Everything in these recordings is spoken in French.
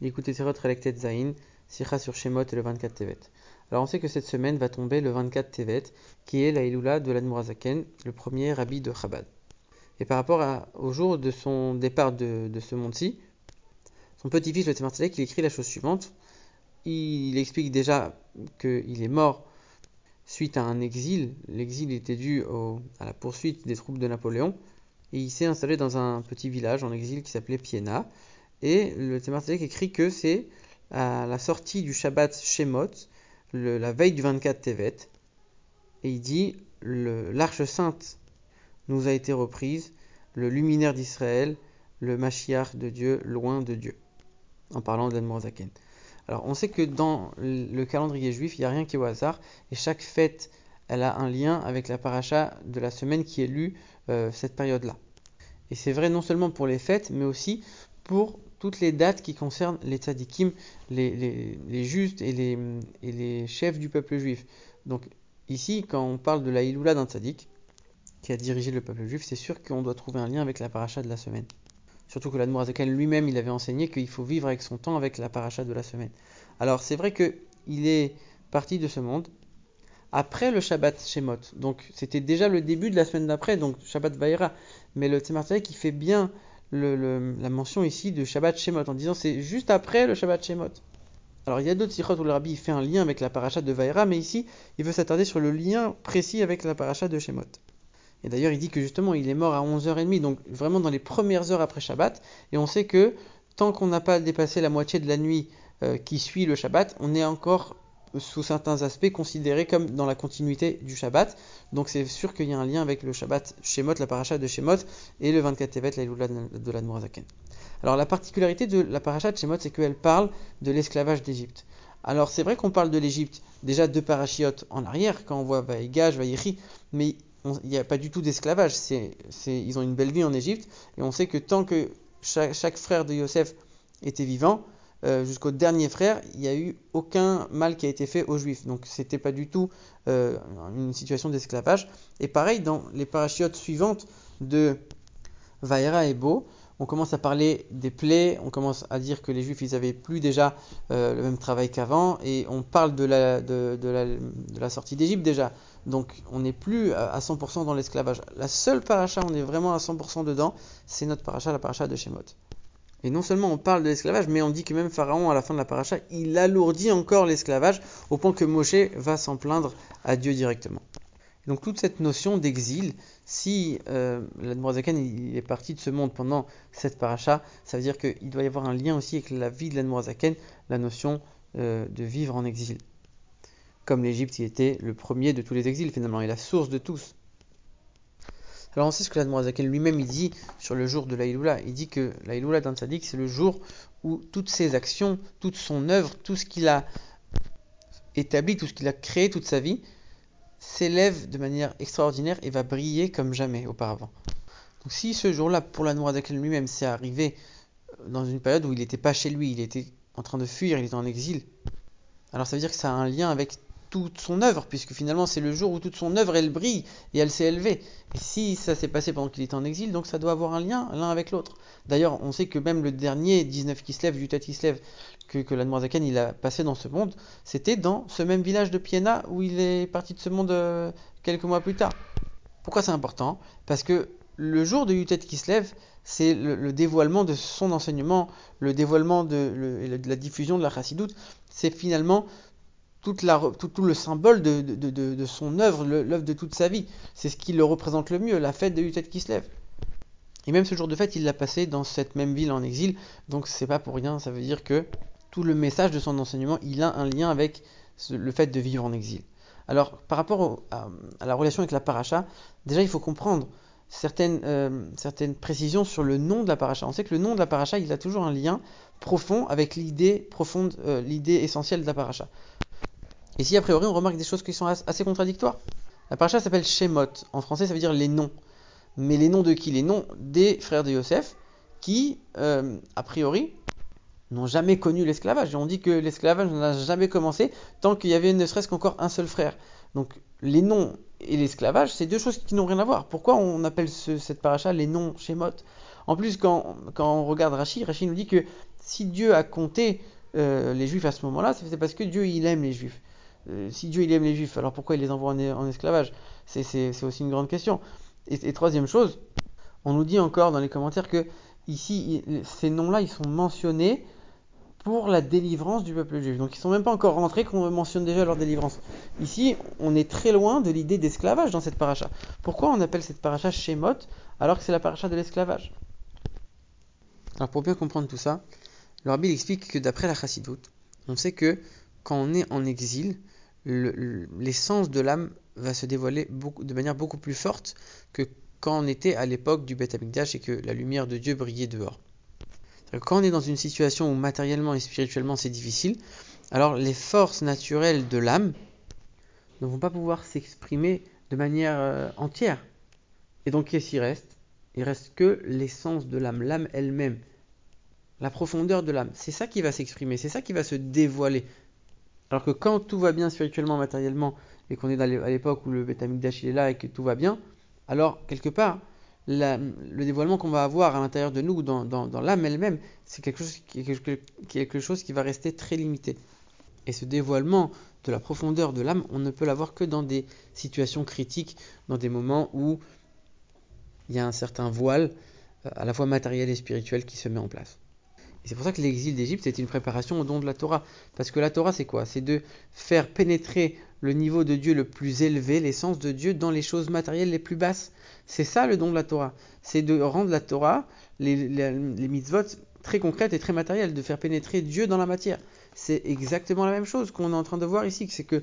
L'écoute Serot Relektet Zain, Sicha sur Shemot et le 24 Tevet. Alors on sait que cette semaine va tomber le 24 Tevet, qui est la Iloula de l'Admorazaken, le premier rabbi de Chabad. Et par rapport au jour de son départ de, ce monde-ci, son petit-fils, le Tzemar il écrit la chose suivante. Il, explique déjà qu'il est mort suite à un exil. L'exil était dû à la poursuite des troupes de Napoléon. Et il s'est installé dans un petit village en exil qui s'appelait Piena. Et le Tzemar écrit que c'est à la sortie du Shabbat Shemot, la veille du 24 Tevet, et il dit l'arche sainte nous a été reprise, le luminaire d'Israël, le Mashiach de Dieu, loin de Dieu, en parlant d'Admorazaken. Alors on sait que dans le calendrier juif, il n'y a rien qui est au hasard, et chaque fête, elle a un lien avec la paracha de la semaine qui est lue euh, cette période-là. Et c'est vrai non seulement pour les fêtes, mais aussi pour toutes les dates qui concernent les tzadikim, les, justes et les, chefs du peuple juif. Donc ici, quand on parle de la Iloula d'un tzadik qui a dirigé le peuple juif, c'est sûr qu'on doit trouver un lien avec la paracha de la semaine. Surtout que l'Admorazaken lui-même, il avait enseigné qu'il faut vivre avec son temps avec la paracha de la semaine. Alors c'est vrai qu'il est parti de ce monde après le Shabbat Shemot. Donc c'était déjà le début de la semaine d'après, donc Shabbat Vaïra. Mais le Tzemar qui fait bien la mention ici de Shabbat Shemot, en disant c'est juste après le Shabbat Shemot. Alors il y a d'autres sikhot où le rabbi fait un lien avec la paracha de Vaïra, mais ici il veut s'attarder sur le lien précis avec la paracha de Shemot. Et d'ailleurs il dit que justement il est mort à 11h30, donc vraiment dans les premières heures après Shabbat, et on sait que tant qu'on n'a pas dépassé la moitié de la nuit euh, qui suit le Shabbat, on est encore sous certains aspects considérés comme dans la continuité du Shabbat. Donc c'est sûr qu'il y a un lien avec le Shabbat Shemot, la paracha de Shemot, et le 24 Tevet, la de la Nourazaken. Alors la particularité de la paracha de Shemot, c'est qu'elle parle de l'esclavage d'Égypte. Alors c'est vrai qu'on parle de l'Égypte déjà deux parachiotes en arrière, quand on voit Vaïgaj, Vaïchi, mais il n'y a pas du tout d'esclavage. Ils ont une belle vie en Égypte, et on sait que tant que chaque frère de Yosef était vivant, euh, jusqu'au dernier frère, il n'y a eu aucun mal qui a été fait aux juifs. Donc c'était pas du tout euh, une situation d'esclavage. Et pareil, dans les parachiotes suivantes de Vaera et Bo, on commence à parler des plaies, on commence à dire que les juifs ils avaient plus déjà euh, le même travail qu'avant, et on parle de la sortie d'Égypte déjà. Donc on n'est plus à 100% dans l'esclavage. La seule paracha, on est vraiment à 100% dedans, c'est notre paracha, la paracha de Shemot. Et non seulement on parle de l'esclavage, mais on dit que même Pharaon, à la fin de la paracha, il alourdit encore l'esclavage, au point que Moshe va s'en plaindre à Dieu directement. Donc toute cette notion d'exil, si euh, est parti de ce monde pendant cette paracha, ça veut dire qu'il doit y avoir un lien aussi avec la vie de l'Admorazaken, la notion euh, de vivre en exil. Comme l'Égypte qui était le premier de tous les exils finalement, et la source de tous. Alors on sait ce que l'Admorazaken lui-même il dit sur le jour de l'Aïloula. Il dit que l'Aïloula d'un tzaddik c'est le jour où toutes ses actions, toute son œuvre, tout ce qu'il a établi, tout ce qu'il a créé toute sa vie, s'élève de manière extraordinaire et va briller comme jamais auparavant. Donc si ce jour-là, pour l'Admorazaken lui-même, c'est arrivé euh, dans une période où il n'était pas chez lui, il était en train de fuir, il était en exil, alors ça veut dire que ça a un lien avec toute son œuvre, puisque finalement c'est le jour où toute son œuvre elle brille et elle s'est élevée. Et si ça s'est passé pendant qu'il était en exil, donc ça doit avoir un lien l'un avec l'autre. D'ailleurs, on sait que même le dernier 19 qui se lève, Yutat lève, que, que l'Admoisaken il a passé dans ce monde, c'était dans ce même village de Piena où il est parti de ce monde euh, quelques mois plus tard. Pourquoi c'est important? Parce que le jour de Yutet lève, c'est le, dévoilement de son enseignement, le dévoilement de, la diffusion de la chassidoute. C'est finalement tout, le symbole de, son œuvre, l'œuvre de toute sa vie. C'est ce qui le représente le mieux, la fête de Yutet qui se lève. Et même ce jour de fête, il l'a passé dans cette même ville en exil, donc c'est pas pour rien, ça veut dire que tout le message de son enseignement, il a un lien avec le fait de vivre en exil. Alors, par rapport à, la relation avec la paracha, déjà il faut comprendre certaines, euh, certaines précisions sur le nom de la paracha. On sait que le nom de la paracha, il a toujours un lien profond avec l'idée profonde, euh, l'idée essentielle de la paracha. Ici, a priori, on remarque des choses qui sont assez contradictoires? La paracha s'appelle Shemot. En français, ça veut dire les noms. Mais les noms de qui? Les noms des frères de Yosef qui, euh, a priori, n'ont jamais connu l'esclavage. On dit que l'esclavage n'a jamais commencé tant qu'il y avait ne serait-ce qu'encore un seul frère. Donc les noms et l'esclavage, c'est deux choses qui n'ont rien à voir. Pourquoi on appelle cette paracha les noms Shemot? En plus, quand, on regarde Rashi, Rashi nous dit que si Dieu a compté euh, les juifs à ce moment-là, c'est parce que Dieu il aime les juifs. Euh, si Dieu il aime les juifs, alors pourquoi il les envoie en, esclavage? C'est aussi une grande question. Et, troisième chose, on nous dit encore dans les commentaires que ici, ces noms-là, ils sont mentionnés pour la délivrance du peuple juif. Donc ils sont même pas encore rentrés qu'on mentionne déjà leur délivrance. Ici, on est très loin de l'idée d'esclavage dans cette paracha. Pourquoi on appelle cette paracha Shemot alors que c'est la paracha de l'esclavage? Alors pour bien comprendre tout ça, le explique que d'après la chassidoute, on sait que quand on est en exil, l'essence de l'âme va se dévoiler de manière beaucoup plus forte que quand on était à l'époque du Beth Amikdash et que la lumière de Dieu brillait dehors. Quand on est dans une situation où matériellement et spirituellement c'est difficile, alors les forces naturelles de l'âme ne vont pas pouvoir s'exprimer de manière euh, entière. Et donc qu'est-ce qu'il reste? Il reste que l'essence de l'âme, l'âme elle-même, la profondeur de l'âme. C'est ça qui va s'exprimer, c'est ça qui va se dévoiler. Alors que quand tout va bien spirituellement, matériellement, et qu'on est à l'époque où le Betamikdash est là et que tout va bien, alors quelque part, le dévoilement qu'on va avoir à l'intérieur de nous, dans, l'âme elle-même, c'est quelque chose, qui, quelque chose qui va rester très limité. Et ce dévoilement de la profondeur de l'âme, on ne peut l'avoir que dans des situations critiques, dans des moments où il y a un certain voile, euh, à la fois matériel et spirituel, qui se met en place c'est pour ça que l'exil d'Égypte, c'était une préparation au don de la Torah. Parce que la Torah, c'est quoi? C'est de faire pénétrer le niveau de Dieu le plus élevé, l'essence de Dieu, dans les choses matérielles les plus basses. C'est ça le don de la Torah. C'est de rendre la Torah, les, les, mitzvot, très concrètes et très matérielles, de faire pénétrer Dieu dans la matière. C'est exactement la même chose qu'on est en train de voir ici. C'est que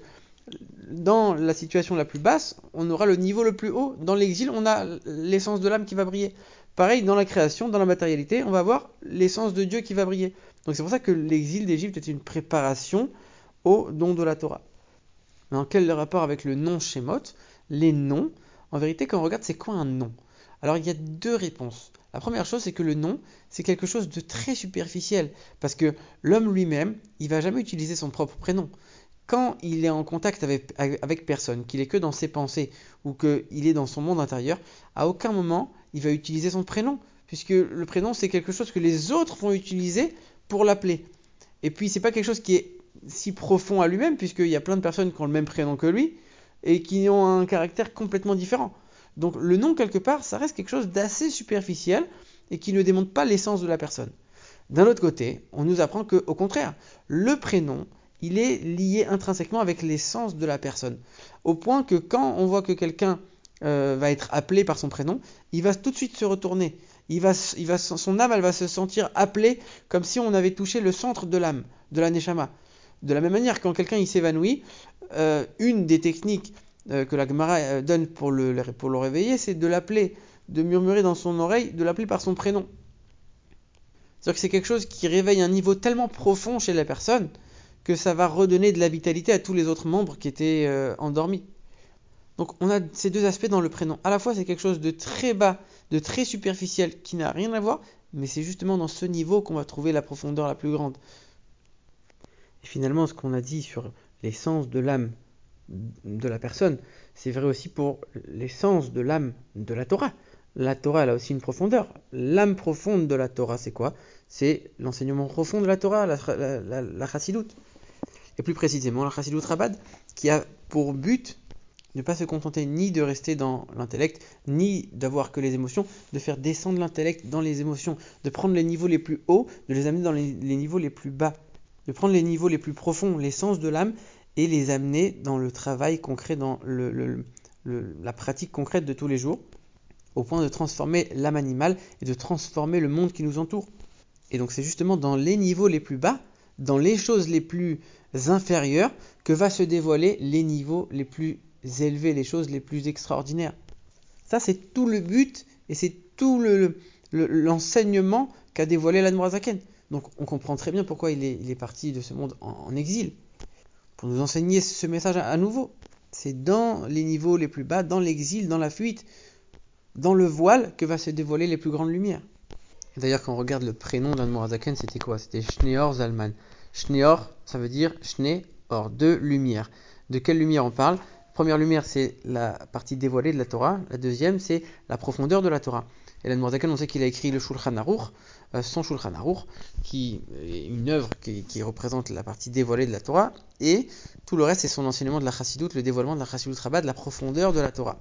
dans la situation la plus basse, on aura le niveau le plus haut. Dans l'exil, on a l'essence de l'âme qui va briller. Pareil, dans la création, dans la matérialité, on va voir l'essence de Dieu qui va briller. Donc c'est pour ça que l'exil d'Égypte est une préparation au don de la Torah. Mais en quel rapport avec le nom Shemot? Les noms, en vérité, quand on regarde, c'est quoi un nom? Alors il y a deux réponses. La première chose, c'est que le nom, c'est quelque chose de très superficiel, parce que l'homme lui-même, il va jamais utiliser son propre prénom quand il est en contact avec, personne, qu'il est que dans ses pensées ou qu'il est dans son monde intérieur, à aucun moment il va utiliser son prénom, puisque le prénom c'est quelque chose que les autres vont utiliser pour l'appeler. Et puis c'est pas quelque chose qui est si profond à lui-même, puisqu'il y a plein de personnes qui ont le même prénom que lui et qui ont un caractère complètement différent. Donc le nom quelque part, ça reste quelque chose d'assez superficiel et qui ne démontre pas l'essence de la personne. D'un autre côté, on nous apprend que, au contraire, le prénom, il est lié intrinsèquement avec l'essence de la personne. Au point que quand on voit que quelqu'un euh, va être appelé par son prénom, il va tout de suite se retourner. Il va, son âme, elle va se sentir appelée comme si on avait touché le centre de l'âme, de la neshama. De la même manière, quand quelqu'un s'évanouit, euh, une des techniques euh, que la Gemara donne pour le, pour le réveiller, c'est de l'appeler, de murmurer dans son oreille, de l'appeler par son prénom. C'est-à-dire que c'est quelque chose qui réveille un niveau tellement profond chez la personne que ça va redonner de la vitalité à tous les autres membres qui étaient euh, endormis. Donc on a ces deux aspects dans le prénom. À la fois c'est quelque chose de très bas, de très superficiel, qui n'a rien à voir, mais c'est justement dans ce niveau qu'on va trouver la profondeur la plus grande. Et finalement ce qu'on a dit sur l'essence de l'âme de la personne, c'est vrai aussi pour l'essence de l'âme de la Torah. La Torah, elle a aussi une profondeur. L'âme profonde de la Torah, c'est quoi? C'est l'enseignement profond de la Torah, la, la, la, chassidoute et plus précisément la Chassidut Rabad, qui a pour but ne pas se contenter ni de rester dans l'intellect, ni d'avoir que les émotions, de faire descendre l'intellect dans les émotions, de prendre les niveaux les plus hauts, de les amener dans les, niveaux les plus bas, de prendre les niveaux les plus profonds, l'essence de l'âme, et les amener dans le travail concret, dans la pratique concrète de tous les jours, au point de transformer l'âme animale et de transformer le monde qui nous entoure. Et donc c'est justement dans les niveaux les plus bas, dans les choses les plus inférieures que va se dévoiler les niveaux les plus élevés, les choses les plus extraordinaires. Ça, c'est tout le but et c'est tout l'enseignement le, qu'a dévoilé l'Admorazaken. Donc on comprend très bien pourquoi il est, parti de ce monde en, exil. Pour nous enseigner ce message à, nouveau. C'est dans les niveaux les plus bas, dans l'exil, dans la fuite, dans le voile que va se dévoiler les plus grandes lumières. D'ailleurs, quand on regarde le prénom d'Admorazaken, c'était quoi? C'était Schneor Zalman. Shneor, ça veut dire Shne, or, deux lumières. De quelle lumière on parle? Première lumière, c'est la partie dévoilée de la Torah. La deuxième, c'est la profondeur de la Torah. Et la on sait qu'il a écrit le Shulchan Aruch, euh, son Shulchan Aruch, qui est une œuvre qui, représente la partie dévoilée de la Torah, et tout le reste c'est son enseignement de la Chassidut, le dévoilement de la Chassidut Rabbah, de la profondeur de la Torah.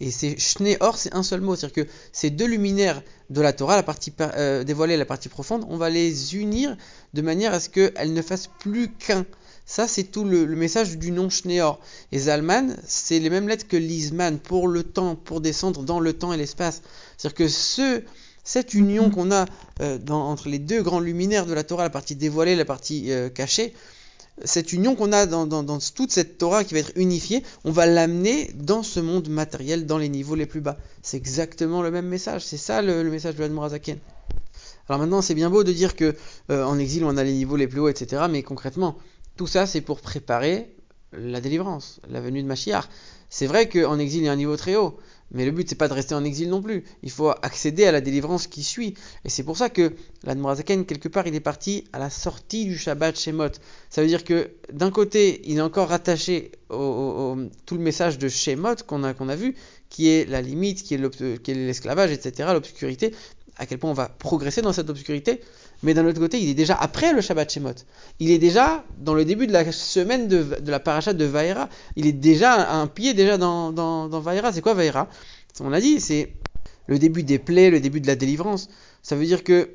Et c'est Shne Or, c'est un seul mot, c'est-à-dire que ces deux luminaires de la Torah, la partie euh, dévoilée et la partie profonde, on va les unir de manière à ce qu'elles ne fassent plus qu'un. Ça, c'est tout le, message du nom Shneor. Et Zalman, c'est les mêmes lettres que Lisman, pour le temps, pour descendre dans le temps et l'espace. C'est-à-dire que ce, cette union qu'on a euh, entre les deux grands luminaires de la Torah, la partie dévoilée et la partie euh, cachée, cette union qu'on a dans, toute cette Torah qui va être unifiée, on va l'amener dans ce monde matériel, dans les niveaux les plus bas. C'est exactement le même message. C'est ça le, message de l'Admorazaken. Alors maintenant, c'est bien beau de dire que euh, en exil on a les niveaux les plus hauts, etc. Mais concrètement, tout ça c'est pour préparer la délivrance, la venue de Mashiach. C'est vrai qu'en exil il y a un niveau très haut, mais le but, c'est pas de rester en exil non plus. Il faut accéder à la délivrance qui suit. Et c'est pour ça que l'Admorazaken, quelque part, il est parti à la sortie du Shabbat Shemot. Ça veut dire que d'un côté, il est encore rattaché au, tout le message de Shemot qu'on a, qu'on a vu, qui est la limite, qui est l'esclavage, etc., l'obscurité, à quel point on va progresser dans cette obscurité? Mais d'un autre côté, il est déjà après le Shabbat Shemot. Il est déjà dans le début de la semaine de, la paracha de Vaïra. Il est déjà un pied déjà dans, dans, dans Vaïra. C'est quoi Vaïra On l'a dit, c'est le début des plaies, le début de la délivrance. Ça veut dire que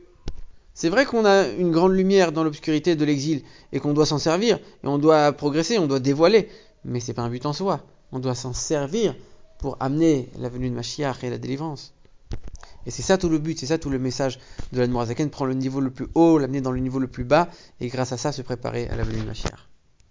c'est vrai qu'on a une grande lumière dans l'obscurité de l'exil et qu'on doit s'en servir et on doit progresser, on doit dévoiler. Mais c'est pas un but en soi. On doit s'en servir pour amener la venue de Mashiach et la délivrance. Et c'est ça tout le but, c'est ça tout le message de la Zaken, prendre le niveau le plus haut, l'amener dans le niveau le plus bas, et grâce à ça se préparer à la venue de Mashiach.